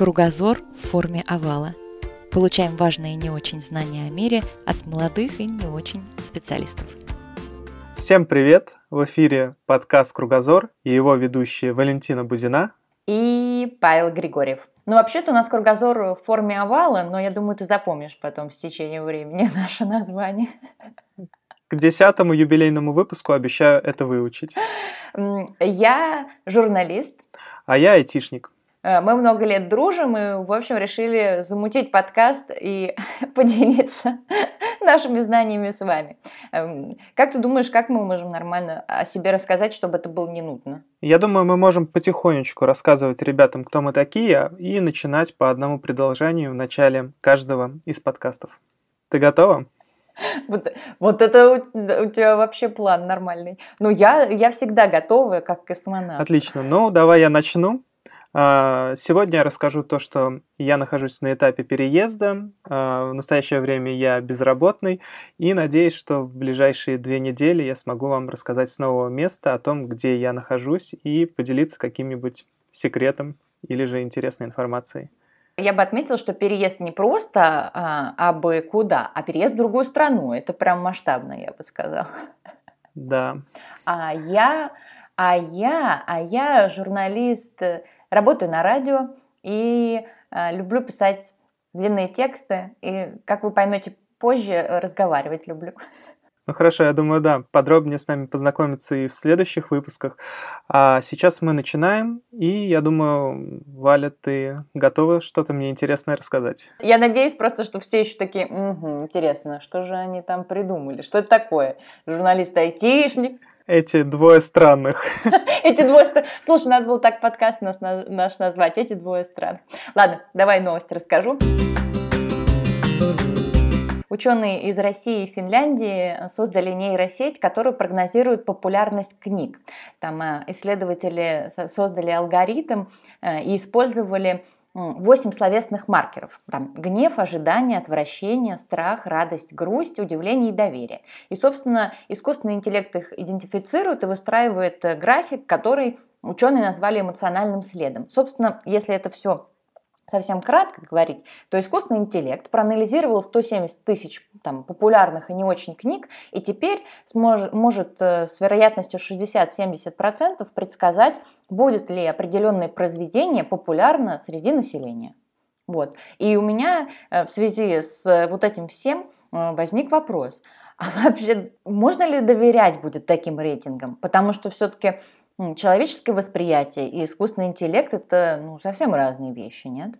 Кругозор в форме овала. Получаем важные и не очень знания о мире от молодых и не очень специалистов. Всем привет! В эфире подкаст «Кругозор» и его ведущие Валентина Бузина и Павел Григорьев. Ну, вообще-то у нас кругозор в форме овала, но я думаю, ты запомнишь потом с течением времени наше название. К десятому юбилейному выпуску обещаю это выучить. Я журналист. А я айтишник. Э, мы много лет дружим и, в общем, решили замутить подкаст и поделиться нашими знаниями с вами. Эм, как ты думаешь, как мы можем нормально о себе рассказать, чтобы это было не нудно? Я думаю, мы можем потихонечку рассказывать ребятам, кто мы такие, и начинать по одному предложению в начале каждого из подкастов. Ты готова? Вот, вот это у, у тебя вообще план нормальный. Ну, я, я всегда готова, как космонавт. Отлично. Ну, давай я начну. А, сегодня я расскажу то, что я нахожусь на этапе переезда. А, в настоящее время я безработный и надеюсь, что в ближайшие две недели я смогу вам рассказать с нового места о том, где я нахожусь и поделиться каким-нибудь секретом или же интересной информацией. Я бы отметила, что переезд не просто а, а бы куда, а переезд в другую страну. Это прям масштабно, я бы сказала. Да. А я, а я, а я журналист Работаю на радио и э, люблю писать длинные тексты. И, как вы поймете позже, разговаривать люблю. Ну хорошо, я думаю, да, подробнее с нами познакомиться и в следующих выпусках. А сейчас мы начинаем, и я думаю, Валя, ты готова что-то мне интересное рассказать? Я надеюсь просто, что все еще такие, угу, интересно, что же они там придумали, что это такое? Журналист-айтишник, эти двое странных. Эти двое странных. Слушай, надо было так подкаст нас, наш назвать. Эти двое странных. Ладно, давай новости расскажу. Ученые из России и Финляндии создали нейросеть, которая прогнозирует популярность книг. Там э, исследователи создали алгоритм э, и использовали 8 словесных маркеров. Там гнев, ожидание, отвращение, страх, радость, грусть, удивление и доверие. И, собственно, искусственный интеллект их идентифицирует и выстраивает э, график, который ученые назвали эмоциональным следом. Собственно, если это все совсем кратко говорить, то искусственный интеллект проанализировал 170 тысяч там, популярных и не очень книг, и теперь сможет, может э, с вероятностью 60-70% предсказать, будет ли определенное произведение популярно среди населения. Вот. И у меня э, в связи с э, вот этим всем возник вопрос, а вообще можно ли доверять будет таким рейтингам? Потому что все-таки человеческое восприятие и искусственный интеллект это ну, совсем разные вещи, нет?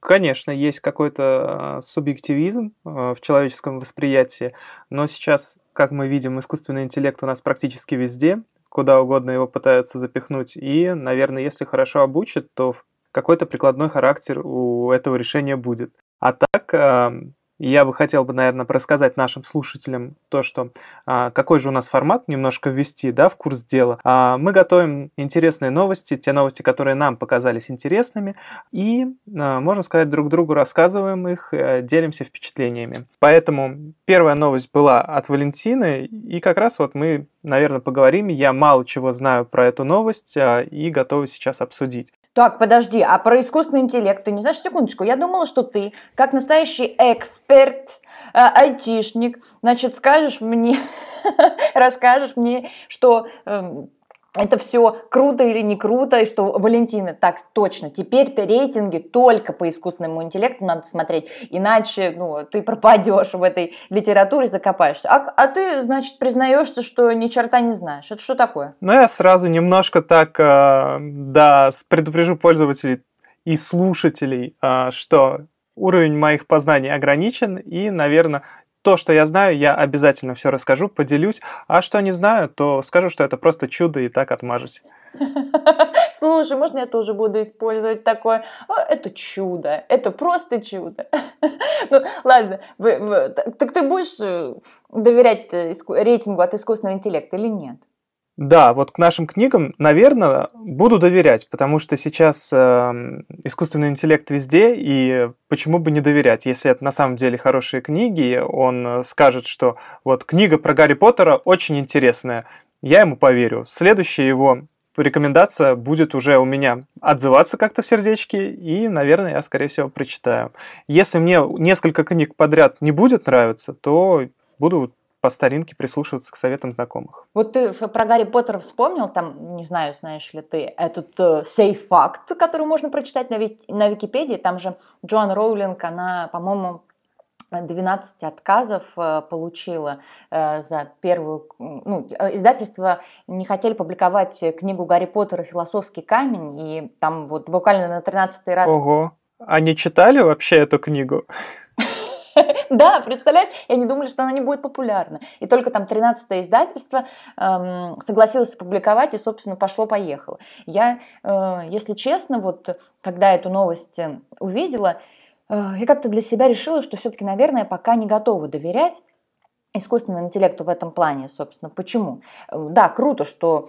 Конечно, есть какой-то а, субъективизм а, в человеческом восприятии, но сейчас, как мы видим, искусственный интеллект у нас практически везде, куда угодно его пытаются запихнуть, и, наверное, если хорошо обучат, то какой-то прикладной характер у этого решения будет. А так, я бы хотел бы, наверное, рассказать нашим слушателям то, что а, какой же у нас формат немножко ввести, да, в курс дела. А, мы готовим интересные новости, те новости, которые нам показались интересными, и, а, можно сказать, друг другу рассказываем их, а, делимся впечатлениями. Поэтому первая новость была от Валентины, и как раз вот мы, наверное, поговорим. Я мало чего знаю про эту новость а, и готовы сейчас обсудить. Так, подожди, а про искусственный интеллект ты не знаешь? Секундочку, я думала, что ты, как настоящий эксперт, э, айтишник, значит, скажешь мне, расскажешь мне, что эм, это все круто или не круто, и что, Валентина, так точно, теперь-то рейтинги только по искусственному интеллекту надо смотреть, иначе ну, ты пропадешь в этой литературе, закопаешься. А, а ты, значит, признаешься, что ни черта не знаешь. Это что такое? Ну, я сразу немножко так, э, да, предупрежу пользователей и слушателей, э, что уровень моих познаний ограничен, и, наверное, то, что я знаю, я обязательно все расскажу, поделюсь. А что не знаю, то скажу, что это просто чудо и так отмажусь. Слушай, можно я тоже буду использовать такое? Это чудо, это просто чудо. Ну, ладно, так ты будешь э, доверять э, рейтингу от искусственного интеллекта или нет? Да, вот к нашим книгам, наверное, буду доверять, потому что сейчас э, искусственный интеллект везде, и почему бы не доверять, если это на самом деле хорошие книги, он э, скажет, что вот книга про Гарри Поттера очень интересная, я ему поверю. Следующая его рекомендация будет уже у меня отзываться как-то в сердечке, и, наверное, я, скорее всего, прочитаю. Если мне несколько книг подряд не будет нравиться, то буду по старинке прислушиваться к советам знакомых. Вот ты про Гарри Поттера вспомнил, там, не знаю, знаешь ли ты, этот э, сейф-факт, который можно прочитать на, ви- на Википедии, там же Джоан Роулинг, она, по-моему, 12 отказов э, получила э, за первую... Ну, э, издательство не хотели публиковать книгу Гарри Поттера «Философский камень», и там вот буквально на 13 раз... Ого! Они читали вообще эту книгу? Да, представляешь, и они думали, что она не будет популярна. И только там 13-е издательство эм, согласилось публиковать, и, собственно, пошло-поехало. Я, э, если честно, вот когда эту новость увидела, э, я как-то для себя решила, что все-таки, наверное, пока не готова доверять искусственному интеллекту в этом плане, собственно. Почему? Да, круто, что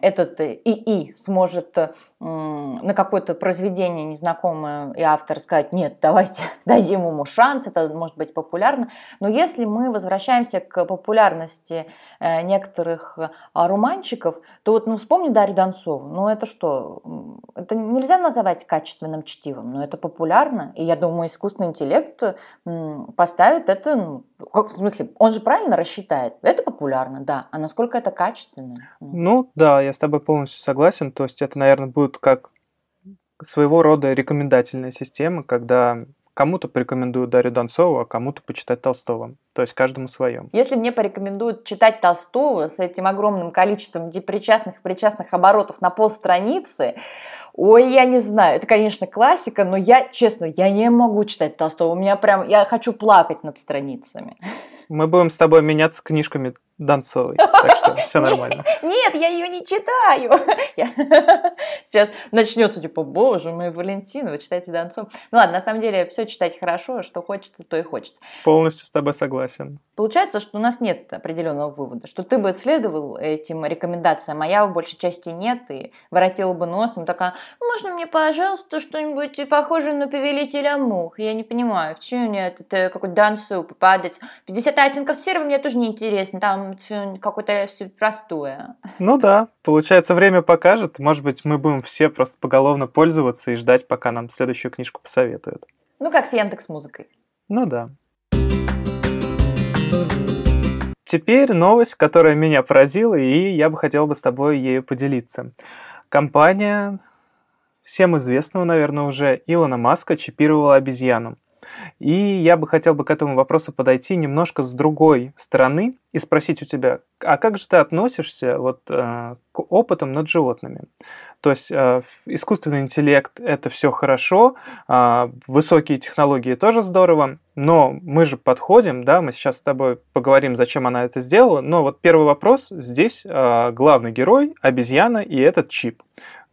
этот ИИ сможет на какое-то произведение незнакомое и автор сказать, нет, давайте дадим ему шанс, это может быть популярно. Но если мы возвращаемся к популярности э, некоторых романчиков, то вот, ну, вспомни Дарью Донцову, ну, это что? Это нельзя называть качественным чтивом, но это популярно, и я думаю, искусственный интеллект поставит это, ну, в смысле, он же правильно рассчитает. Это популярно, да. А насколько это качественно? Ну, да, я с тобой полностью согласен. То есть это, наверное, будет как своего рода рекомендательная система, когда кому-то порекомендуют Дарью Донцову, а кому-то почитать Толстого. То есть каждому своем. Если мне порекомендуют читать Толстого с этим огромным количеством депричастных и причастных оборотов на полстраницы, ой, я не знаю, это, конечно, классика, но я, честно, я не могу читать Толстого. У меня прям, я хочу плакать над страницами. Мы будем с тобой меняться книжками Донцовой, так что все нормально. Нет, я ее не читаю. Сейчас начнется типа, боже мой, Валентина, вы читаете Донцов. Ну ладно, на самом деле все читать хорошо, что хочется, то и хочется. Полностью с тобой согласен. Получается, что у нас нет определенного вывода, что ты бы следовал этим рекомендациям, а я в большей части нет, и воротила бы носом, такая, можно мне, пожалуйста, что-нибудь похожее на повелителя мух? Я не понимаю, почему мне это какой-то Донцов попадать? 50 оттенков серого мне тоже не интересно, там все какое-то все простое. Ну да, получается, время покажет. Может быть, мы будем все просто поголовно пользоваться и ждать, пока нам следующую книжку посоветуют. Ну, как с Яндекс Музыкой. Ну да. Теперь новость, которая меня поразила, и я бы хотел бы с тобой ею поделиться. Компания всем известного, наверное, уже Илона Маска чипировала обезьяну. И я бы хотел бы к этому вопросу подойти немножко с другой стороны и спросить у тебя, а как же ты относишься вот, э, к опытам над животными? То есть э, искусственный интеллект – это все хорошо, э, высокие технологии тоже здорово, но мы же подходим, да, мы сейчас с тобой поговорим, зачем она это сделала, но вот первый вопрос здесь э, главный герой – обезьяна и этот чип.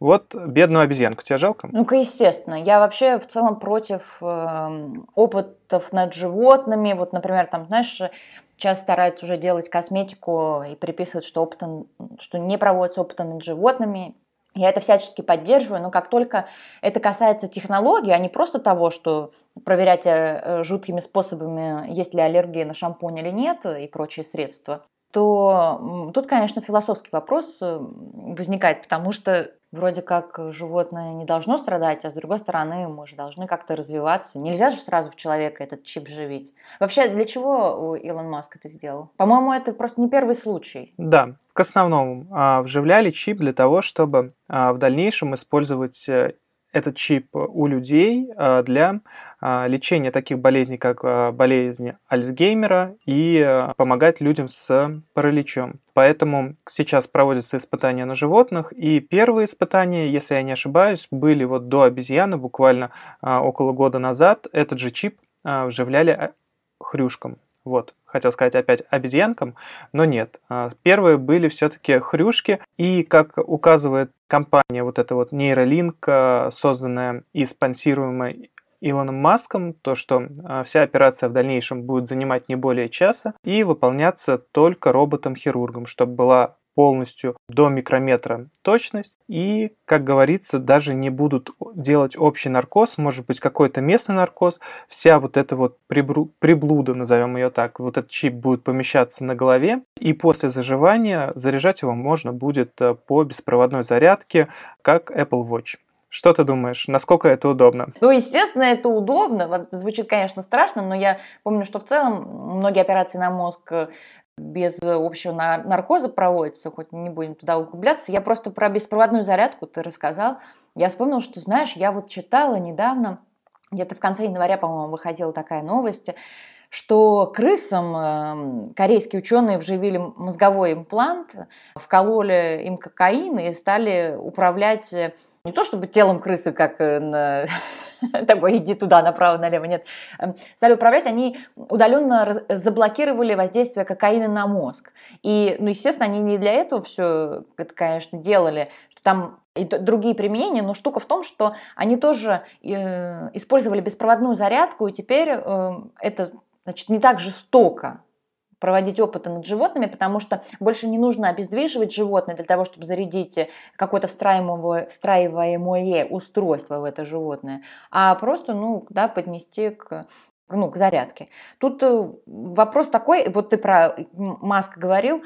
Вот бедную обезьянку тебе жалко? Ну-ка, естественно. Я вообще в целом против э, опытов над животными. Вот, например, там, знаешь, сейчас стараются уже делать косметику и приписывают, что, опыт, что не проводятся опыты над животными. Я это всячески поддерживаю, но как только это касается технологий, а не просто того, что проверять э, жуткими способами, есть ли аллергия на шампунь или нет и прочие средства, то тут, конечно, философский вопрос э, возникает, потому что вроде как животное не должно страдать, а с другой стороны мы же должны как-то развиваться. Нельзя же сразу в человека этот чип живить. Вообще, для чего Илон Маск это сделал? По-моему, это просто не первый случай. Да, к основному. А, вживляли чип для того, чтобы а, в дальнейшем использовать э, этот чип у людей а, для а, лечения таких болезней, как а, болезнь Альцгеймера, и помогать людям с параличом. Поэтому сейчас проводятся испытания на животных, и первые испытания, если я не ошибаюсь, были вот до обезьяны, буквально около года назад. Этот же чип вживляли хрюшкам. Вот, хотел сказать опять обезьянкам, но нет. А, первые были все-таки хрюшки, и, как указывает компания, вот эта вот нейролинк, созданная и спонсируемая Илоном Маском, то, что а, вся операция в дальнейшем будет занимать не более часа и выполняться только роботом-хирургом, чтобы была полностью до микрометра точность. И, как говорится, даже не будут делать общий наркоз, может быть, какой-то местный наркоз. Вся вот эта вот приблуда, назовем ее так, вот этот чип будет помещаться на голове. И после заживания заряжать его можно будет э, по беспроводной зарядке, как Apple Watch. Что ты думаешь, насколько это удобно? Ну, естественно, это удобно. Звучит, конечно, страшно, но я помню, что в целом многие операции на мозг без общего наркоза проводятся, хоть не будем туда углубляться. Я просто про беспроводную зарядку ты рассказал. Я вспомнила, что, знаешь, я вот читала недавно, где-то в конце января, по-моему, выходила такая новость, что крысам эм, корейские ученые вживили мозговой имплант, вкололи им кокаин и стали управлять э, не то чтобы телом крысы, как э, на такой иди туда, направо-налево, нет. Эм, стали управлять, они удаленно заблокировали воздействие кокаина на мозг. И, ну, естественно, они не для этого все это, конечно, делали, там и другие применения, но штука в том, что они тоже э, использовали беспроводную зарядку, и теперь э, это значит, не так жестоко проводить опыты над животными, потому что больше не нужно обездвиживать животное для того, чтобы зарядить какое-то встраиваемое, встраиваемое устройство в это животное, а просто ну, да, поднести к ну, к зарядке. Тут э, вопрос такой, вот ты про Маск говорил,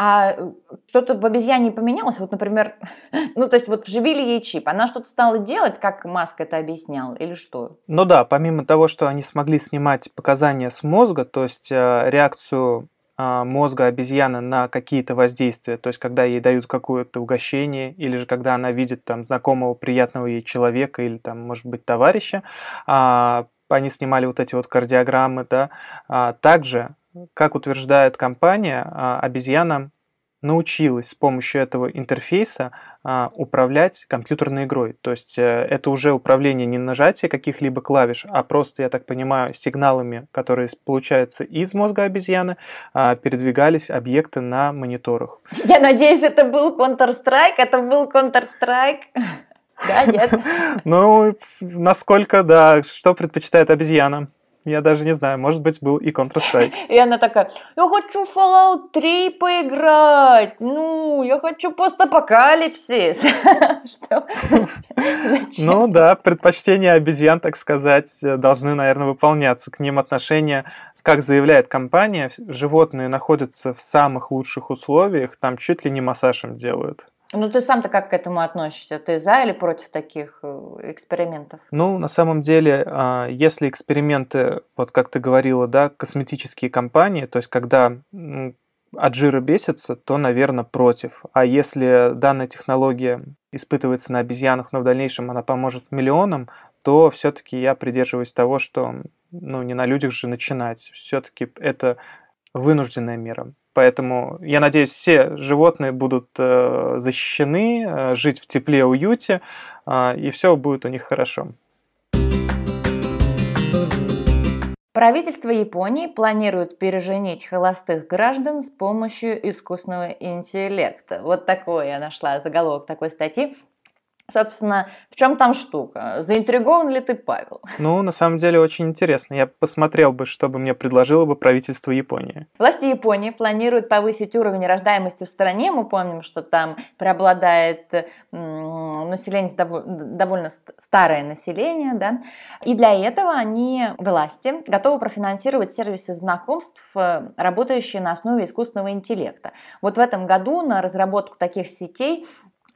а э, что-то в обезьяне поменялось? Вот, например, ну, то есть вот вживили ей чип, она что-то стала делать, как Маск это объяснял, или что? Ну да, помимо того, что они смогли снимать показания с мозга, то есть э, реакцию э, мозга обезьяны на какие-то воздействия, то есть когда ей дают какое-то угощение, или же когда она видит там знакомого, приятного ей человека, или там, может быть, товарища, э, они снимали вот эти вот кардиограммы, да. А также как утверждает компания, а, обезьяна научилась с помощью этого интерфейса а, управлять компьютерной игрой. То есть э, это уже управление не нажатие каких-либо клавиш, а просто, я так понимаю, сигналами, которые получаются из мозга обезьяны, а, передвигались объекты на мониторах. Я надеюсь, это был Counter-Strike, это был Counter-Strike. Да, нет? Ну, насколько, да, что предпочитает обезьяна? Я даже не знаю, может быть, был и Counter-Strike. И она такая, я хочу Fallout 3 поиграть, ну, я хочу постапокалипсис. Что? Ну да, предпочтения обезьян, так сказать, должны, наверное, выполняться. К ним отношения как заявляет компания, животные находятся в самых лучших условиях, там чуть ли не массаж им делают. Ну, ты сам-то как к этому относишься? Ты за или против таких э, экспериментов? Ну, на самом деле, а, если эксперименты, вот как ты говорила, да, косметические компании, то есть когда от жира бесится, то, наверное, против. А если данная технология испытывается на обезьянах, но в дальнейшем она поможет миллионам, то все-таки я придерживаюсь того, что ну, не на людях же начинать. Все-таки это вынужденная мера. Поэтому я надеюсь, все животные будут э, защищены, э, жить в тепле, уюте, э, и все будет у них хорошо. Правительство Японии планирует переженить холостых граждан с помощью искусственного интеллекта. Вот такой я нашла заголовок такой статьи. Собственно, в чем там штука? Заинтригован ли ты, Павел? Ну, на самом деле, очень интересно. Я посмотрел бы, что бы мне предложило бы правительство Японии. Власти Японии планируют повысить уровень рождаемости в стране. Мы помним, что там преобладает население, довольно старое население, да. И для этого они, власти, готовы профинансировать сервисы знакомств, э, работающие на основе искусственного интеллекта. Вот в этом году на разработку таких сетей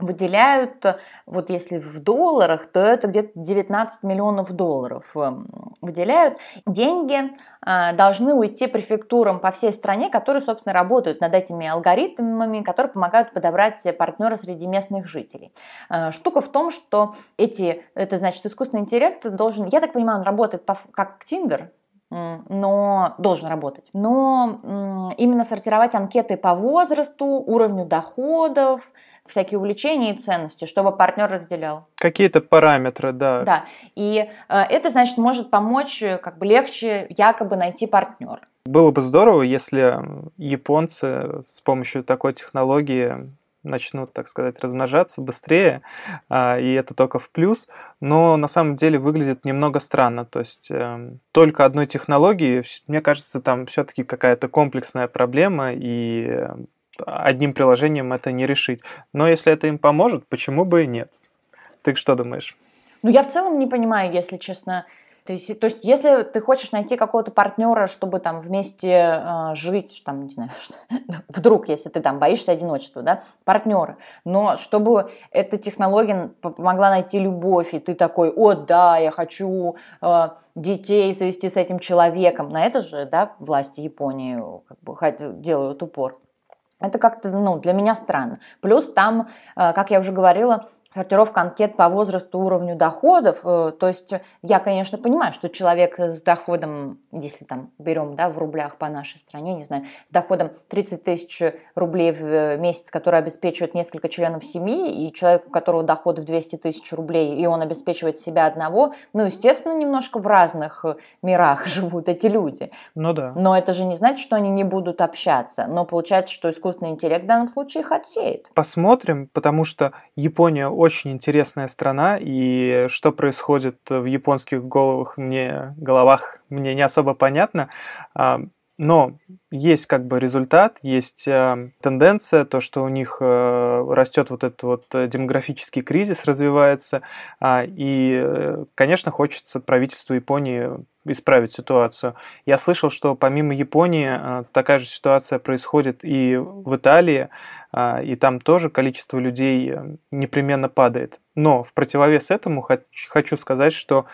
выделяют, вот если в долларах, то это где-то 19 миллионов долларов эм, выделяют. Деньги а, должны уйти префектурам по всей стране, которые, собственно, работают над этими алгоритмами, которые помогают подобрать партнера среди местных жителей. А, штука в том, что эти, это значит, искусственный интеллект должен, я так понимаю, он работает как Тиндер, но должен работать. Но именно сортировать анкеты по возрасту, уровню доходов, всякие увлечения и ценности, чтобы партнер разделял. Какие-то параметры, да. Да. И э, это, значит, может помочь э, как бы легче якобы найти партнера. Было бы здорово, если японцы с помощью такой технологии начнут, так сказать, размножаться быстрее, а, и это только в плюс, но на самом деле выглядит немного странно. То есть эм, только одной технологии, мне кажется, там все-таки какая-то комплексная проблема, и одним приложением это не решить. Но если это им поможет, почему бы и нет? Ты что думаешь? Ну, я в целом не понимаю, если честно, то есть, то есть, если ты хочешь найти какого-то партнера, чтобы там вместе э, жить, там, не знаю, вдруг, если ты там боишься одиночества, да, партнера, но чтобы эта технология помогла найти любовь, и ты такой, о, да, я хочу э, детей завести с этим человеком, на это же, да, власти Японии как бы делают упор. Это как-то, ну, для меня странно. Плюс там, э, как я уже говорила, сортировка анкет по возрасту, уровню доходов. Э, то есть я, конечно, понимаю, что человек с доходом, если там берем да, в рублях по нашей стране, не знаю, с доходом 30 тысяч рублей в месяц, который обеспечивает несколько членов семьи, и человек, у которого доход в 200 тысяч рублей, и он обеспечивает себя одного, ну, естественно, немножко в разных мирах живут эти люди. Ну да. Но это же не значит, что они не будут общаться. Но получается, что искусственный интеллект в данном случае их отсеет. Посмотрим, потому что Япония очень интересная страна, и что происходит в японских головах мне, головах мне не особо понятно. А, но есть как бы результат, есть э, тенденция, то, что у них э, растет вот этот вот демографический кризис, развивается, э, и, э, конечно, хочется правительству Японии исправить ситуацию. Я слышал, что помимо Японии э, такая же ситуация происходит и в Италии, э, и там тоже количество людей э, непременно падает. Но в противовес этому хочу сказать, что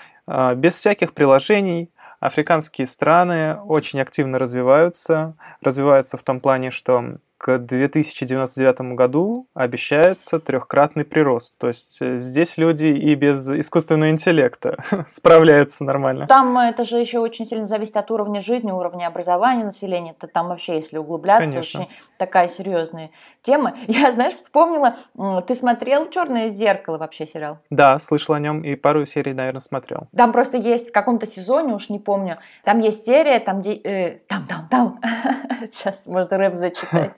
без всяких приложений, Африканские страны очень активно развиваются, развиваются в том плане, что к 2099 году обещается трехкратный прирост. То есть э, здесь люди и без искусственного интеллекта справляются нормально. Там это же еще очень сильно зависит от уровня жизни, уровня образования населения. Это там вообще, если углубляться, Конечно. очень такая серьезная тема. Я, знаешь, вспомнила, ты смотрел «Черное зеркало» вообще сериал? Да, слышал о нем и пару серий, наверное, смотрел. Там просто есть в каком-то сезоне, уж не помню, там есть серия, там, э, там, там, там, сейчас можно рэп зачитать.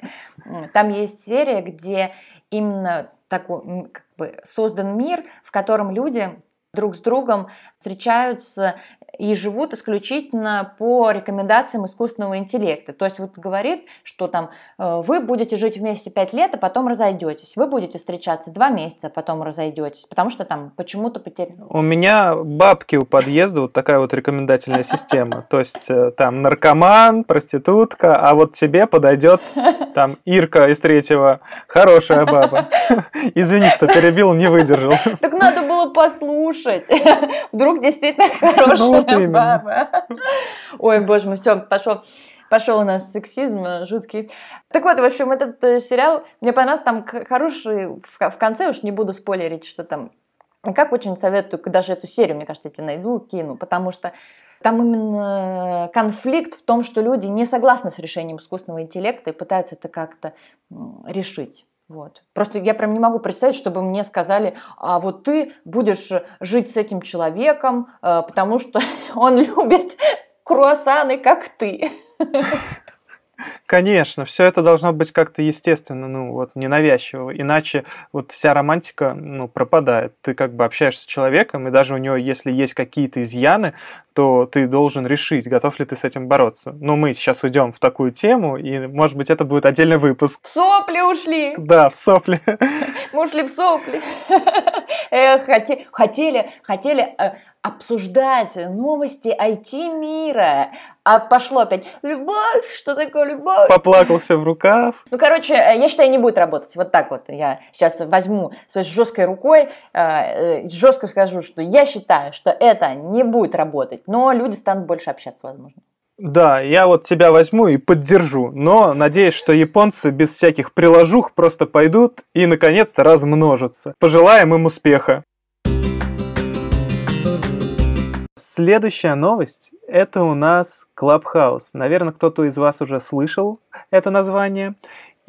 Там есть серия, где именно такой как бы создан мир, в котором люди друг с другом встречаются и живут исключительно по рекомендациям искусственного интеллекта. То есть вот говорит, что там э, вы будете жить вместе 5 лет, а потом разойдетесь. Вы будете встречаться 2 месяца, а потом разойдетесь, потому что там почему-то потеряли. У меня бабки у подъезда, вот такая вот рекомендательная система. То есть э, там наркоман, проститутка, а вот тебе подойдет там Ирка из третьего, хорошая баба. Извини, что перебил, не выдержал. Так надо было послушать. Вдруг действительно хорошая ну, вот баба. Ой, боже мой, все, пошел пошел у нас сексизм э, жуткий. Так вот, в общем, этот э, сериал, мне понравился, там хороший, в конце уж не буду спойлерить, что там как очень советую, даже эту серию, мне кажется, я тебе найду, кину, потому что там именно конфликт в том, что люди не согласны с решением искусственного интеллекта и пытаются это как-то решить. Вот. Просто я прям не могу представить, чтобы мне сказали, а вот ты будешь жить с этим человеком, э, потому что он любит круассаны, как ты. Конечно, все это должно быть как-то естественно, ну вот ненавязчиво, иначе вот вся романтика ну, пропадает. Ты как бы общаешься с человеком, и даже у него, если есть какие-то изъяны, то ты должен решить, готов ли ты с этим бороться. Но мы сейчас уйдем в такую тему, и, может быть, это будет отдельный выпуск. В сопли ушли! Да, в сопли. Мы ушли в сопли. Эх, хотели, хотели э, обсуждать новости IT-мира. А пошло опять «Любовь! Что такое любовь?» Поплакался в рукав. Ну, короче, э, я считаю, не будет работать. Вот так вот я сейчас возьму своей жесткой рукой, э, жестко скажу, что я считаю, что это не будет работать, но люди станут больше общаться, возможно. Да, я вот тебя возьму и поддержу, но надеюсь, что японцы без всяких приложух просто пойдут и наконец-то размножатся. Пожелаем им успеха. Следующая новость – это у нас Clubhouse. Наверное, кто-то из вас уже слышал это название.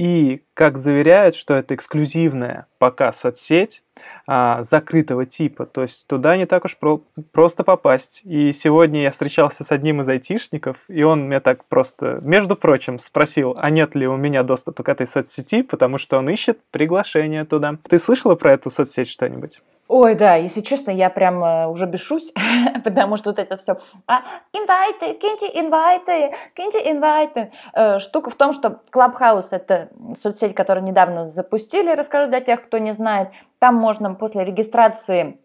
И как заверяют, что это эксклюзивная пока соцсеть а, закрытого типа, то есть туда не так уж про- просто попасть. И сегодня я встречался с одним из айтишников, и он мне так просто, между прочим, спросил, а нет ли у меня доступа к этой соцсети, потому что он ищет приглашение туда. Ты слышала про эту соцсеть что-нибудь? Ой, да, если честно, я прям э, уже бешусь, потому что вот это все а, инвайты, киньте инвайты, киньте инвайты. Э, штука в том, что Clubhouse – это соцсеть, которую недавно запустили, расскажу для тех, кто не знает. Там можно после регистрации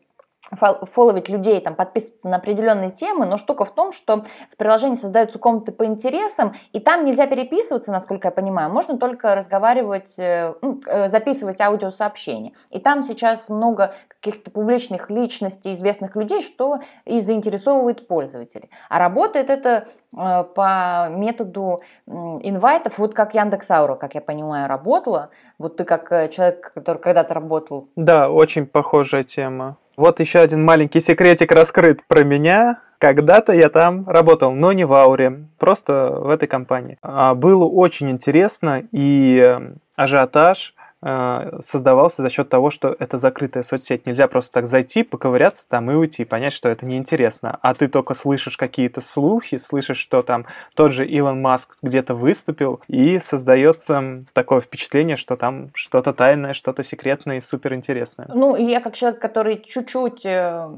фолловить людей, там, подписываться на определенные темы, но штука в том, что в приложении создаются комнаты по интересам, и там нельзя переписываться, насколько я понимаю, можно только разговаривать, э, ну, э, записывать аудиосообщения. И там сейчас много каких-то публичных личностей, известных людей, что и заинтересовывает пользователей. А работает это э, по методу инвайтов, вот как Яндекс.Аура, как я понимаю, работала. Вот ты как человек, который когда-то работал. Да, очень похожая тема. Вот еще один маленький секретик раскрыт про меня. Когда-то я там работал, но не в Ауре, просто в этой компании. А, было очень интересно, и э, ажиотаж создавался за счет того, что это закрытая соцсеть. Нельзя просто так зайти, поковыряться там и уйти, понять, что это неинтересно. А ты только слышишь какие-то слухи, слышишь, что там тот же Илон Маск где-то выступил, и создается такое впечатление, что там что-то тайное, что-то секретное и суперинтересное. Ну, я как человек, который чуть-чуть, э,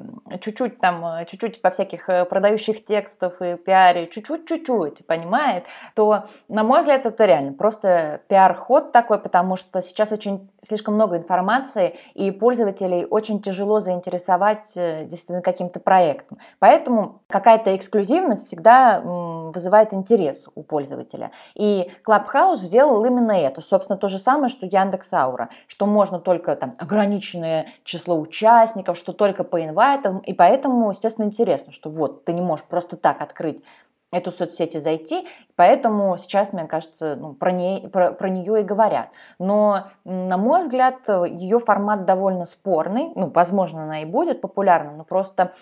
чуть-чуть там, э, чуть-чуть по всяких продающих текстов и пиаре, чуть-чуть-чуть понимает, то, на мой взгляд, это реально просто пиар-ход такой, потому что сейчас сейчас очень слишком много информации, и пользователей очень тяжело заинтересовать э, действительно каким-то проектом. Поэтому какая-то эксклюзивность всегда вызывает интерес у пользователя. И Clubhouse сделал именно это. Собственно, то же самое, что Яндекс Аура, что можно только там ограниченное число участников, что только по инвайтам, и поэтому, естественно, интересно, что вот ты не можешь просто так открыть эту соцсеть и зайти, поэтому сейчас, мне кажется, ну, про, ней, про, про нее и говорят. Но, на мой взгляд, ее формат довольно спорный, ну, возможно, она и будет популярна, но просто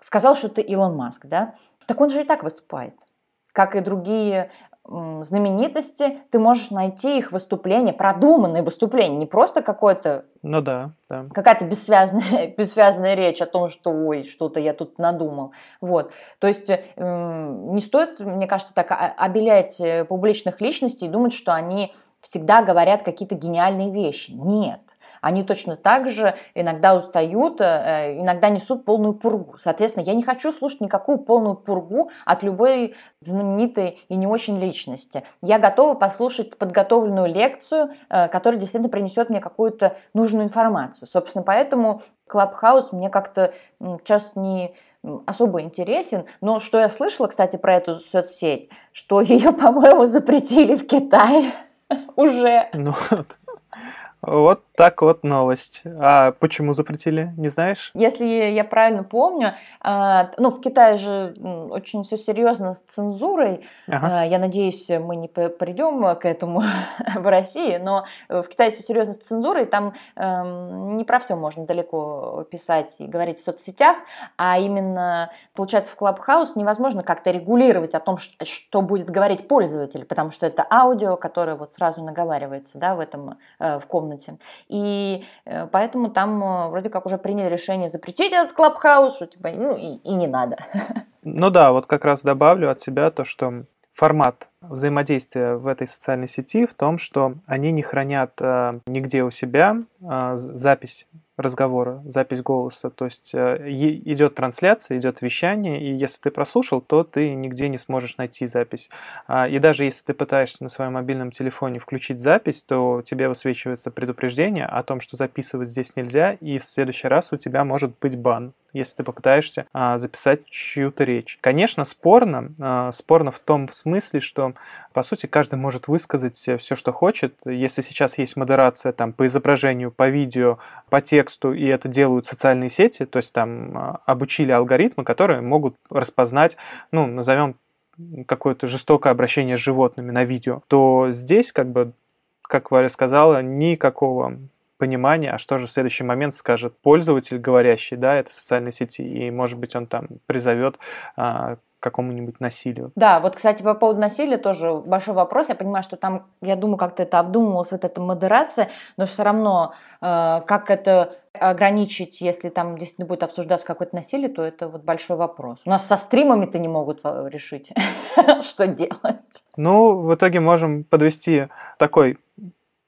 сказал, что это Илон Маск, да, так он же и так выступает. Как и другие знаменитости, ты можешь найти их выступления, продуманные выступления, не просто какое-то... Ну да, да. Какая-то бессвязная, бессвязная речь о том, что ой, что-то я тут надумал. Вот. То есть не стоит, мне кажется, так обелять э, публичных личностей и думать, что они всегда говорят какие-то гениальные вещи. Нет. Они точно так же иногда устают, э, иногда несут полную пургу. Соответственно, я не хочу слушать никакую полную пургу от любой знаменитой и не очень личности. Я готова послушать подготовленную лекцию, э, которая действительно принесет мне какую-то нужную информацию. Собственно, поэтому Clubhouse мне как-то сейчас не особо интересен. Но что я слышала, кстати, про эту соцсеть, что ее, по-моему, запретили в Китае уже. Ну, вот так вот новость. А почему запретили, не знаешь? Если я правильно помню, а, ну, в Китае же очень все серьезно с цензурой. Ага. А, я надеюсь, мы не придем к этому в России, но в Китае все серьезно с цензурой. Там эм, не про все можно далеко писать и говорить в соцсетях, а именно, получается, в Clubhouse невозможно как-то регулировать о том, что будет говорить пользователь, потому что это аудио, которое вот сразу наговаривается да, в этом э, в комнате. И э, поэтому там э, вроде как уже приняли решение запретить этот клабхаус, что типа, ну и, и не надо. Ну да, вот как раз добавлю от себя то, что формат взаимодействия в этой социальной сети в том, что они не хранят э, нигде у себя э, запись разговора, запись голоса. То есть э, идет трансляция, идет вещание, и если ты прослушал, то ты нигде не сможешь найти запись. А, и даже если ты пытаешься на своем мобильном телефоне включить запись, то тебе высвечивается предупреждение о том, что записывать здесь нельзя, и в следующий раз у тебя может быть бан если ты попытаешься а, записать чью-то речь. Конечно, спорно. А, спорно в том смысле, что, по сути, каждый может высказать все, что хочет. Если сейчас есть модерация там, по изображению, по видео, по тексту, тексту, и это делают социальные сети, то есть там а, обучили алгоритмы, которые могут распознать, ну, назовем какое-то жестокое обращение с животными на видео, то здесь, как бы, как Валя сказала, никакого понимания, а что же в следующий момент скажет пользователь, говорящий, да, этой социальной сети, и, может быть, он там призовет а, какому-нибудь насилию. Да, вот, кстати, по поводу насилия тоже большой вопрос. Я понимаю, что там, я думаю, как-то это обдумывалось, вот эта модерация, но все равно, э, как это ограничить, если там действительно будет обсуждаться какое-то насилие, то это вот большой вопрос. У нас со стримами-то не могут решить, что делать. Ну, в итоге можем подвести такой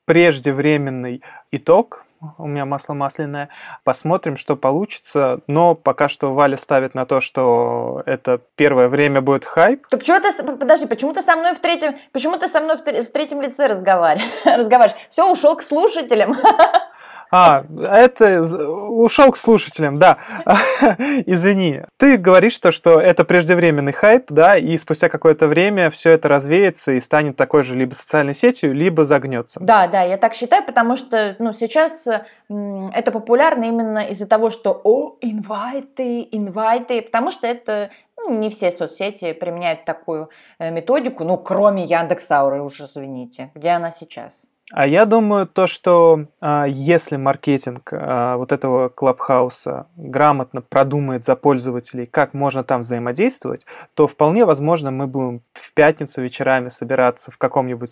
преждевременный итог у меня масло масляное. Посмотрим, что получится. Но пока что Валя ставит на то, что это первое время будет хайп. Так что ты, подожди, почему ты со мной в третьем, почему ты со мной в, третьем лице разговариваешь? разговариваешь? Все, ушел к слушателям. А, это ушел к слушателям, да. Извини. Ты говоришь то, что это преждевременный хайп, да, и спустя какое-то время все это развеется и станет такой же либо социальной сетью, либо загнется. Да, да, я так считаю, потому что, ну, сейчас это популярно именно из-за того, что, о, инвайты, инвайты, потому что это ну, не все соцсети применяют такую э, методику, ну, кроме Яндекс.Ауры, уж извините. Где она сейчас? А я думаю, то, что а, если маркетинг а, вот этого клабхауса грамотно продумает за пользователей, как можно там взаимодействовать, то вполне возможно мы будем в пятницу вечерами собираться в каком-нибудь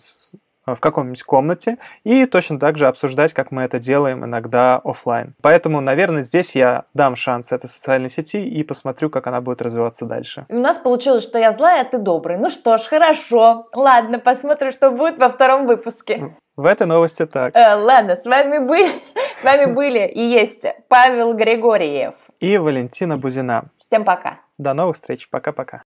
в каком-нибудь комнате и точно так же обсуждать, как мы это делаем иногда офлайн. Поэтому, наверное, здесь я дам шанс этой социальной сети и посмотрю, как она будет развиваться дальше. У нас получилось, что я злая, а ты добрый. Ну что ж, хорошо. Ладно, посмотрим, что будет во втором выпуске. В этой новости так. Э, ладно, с вами были, с вами были и есть Павел Григорьев и Валентина Бузина. Всем пока. До новых встреч. Пока-пока.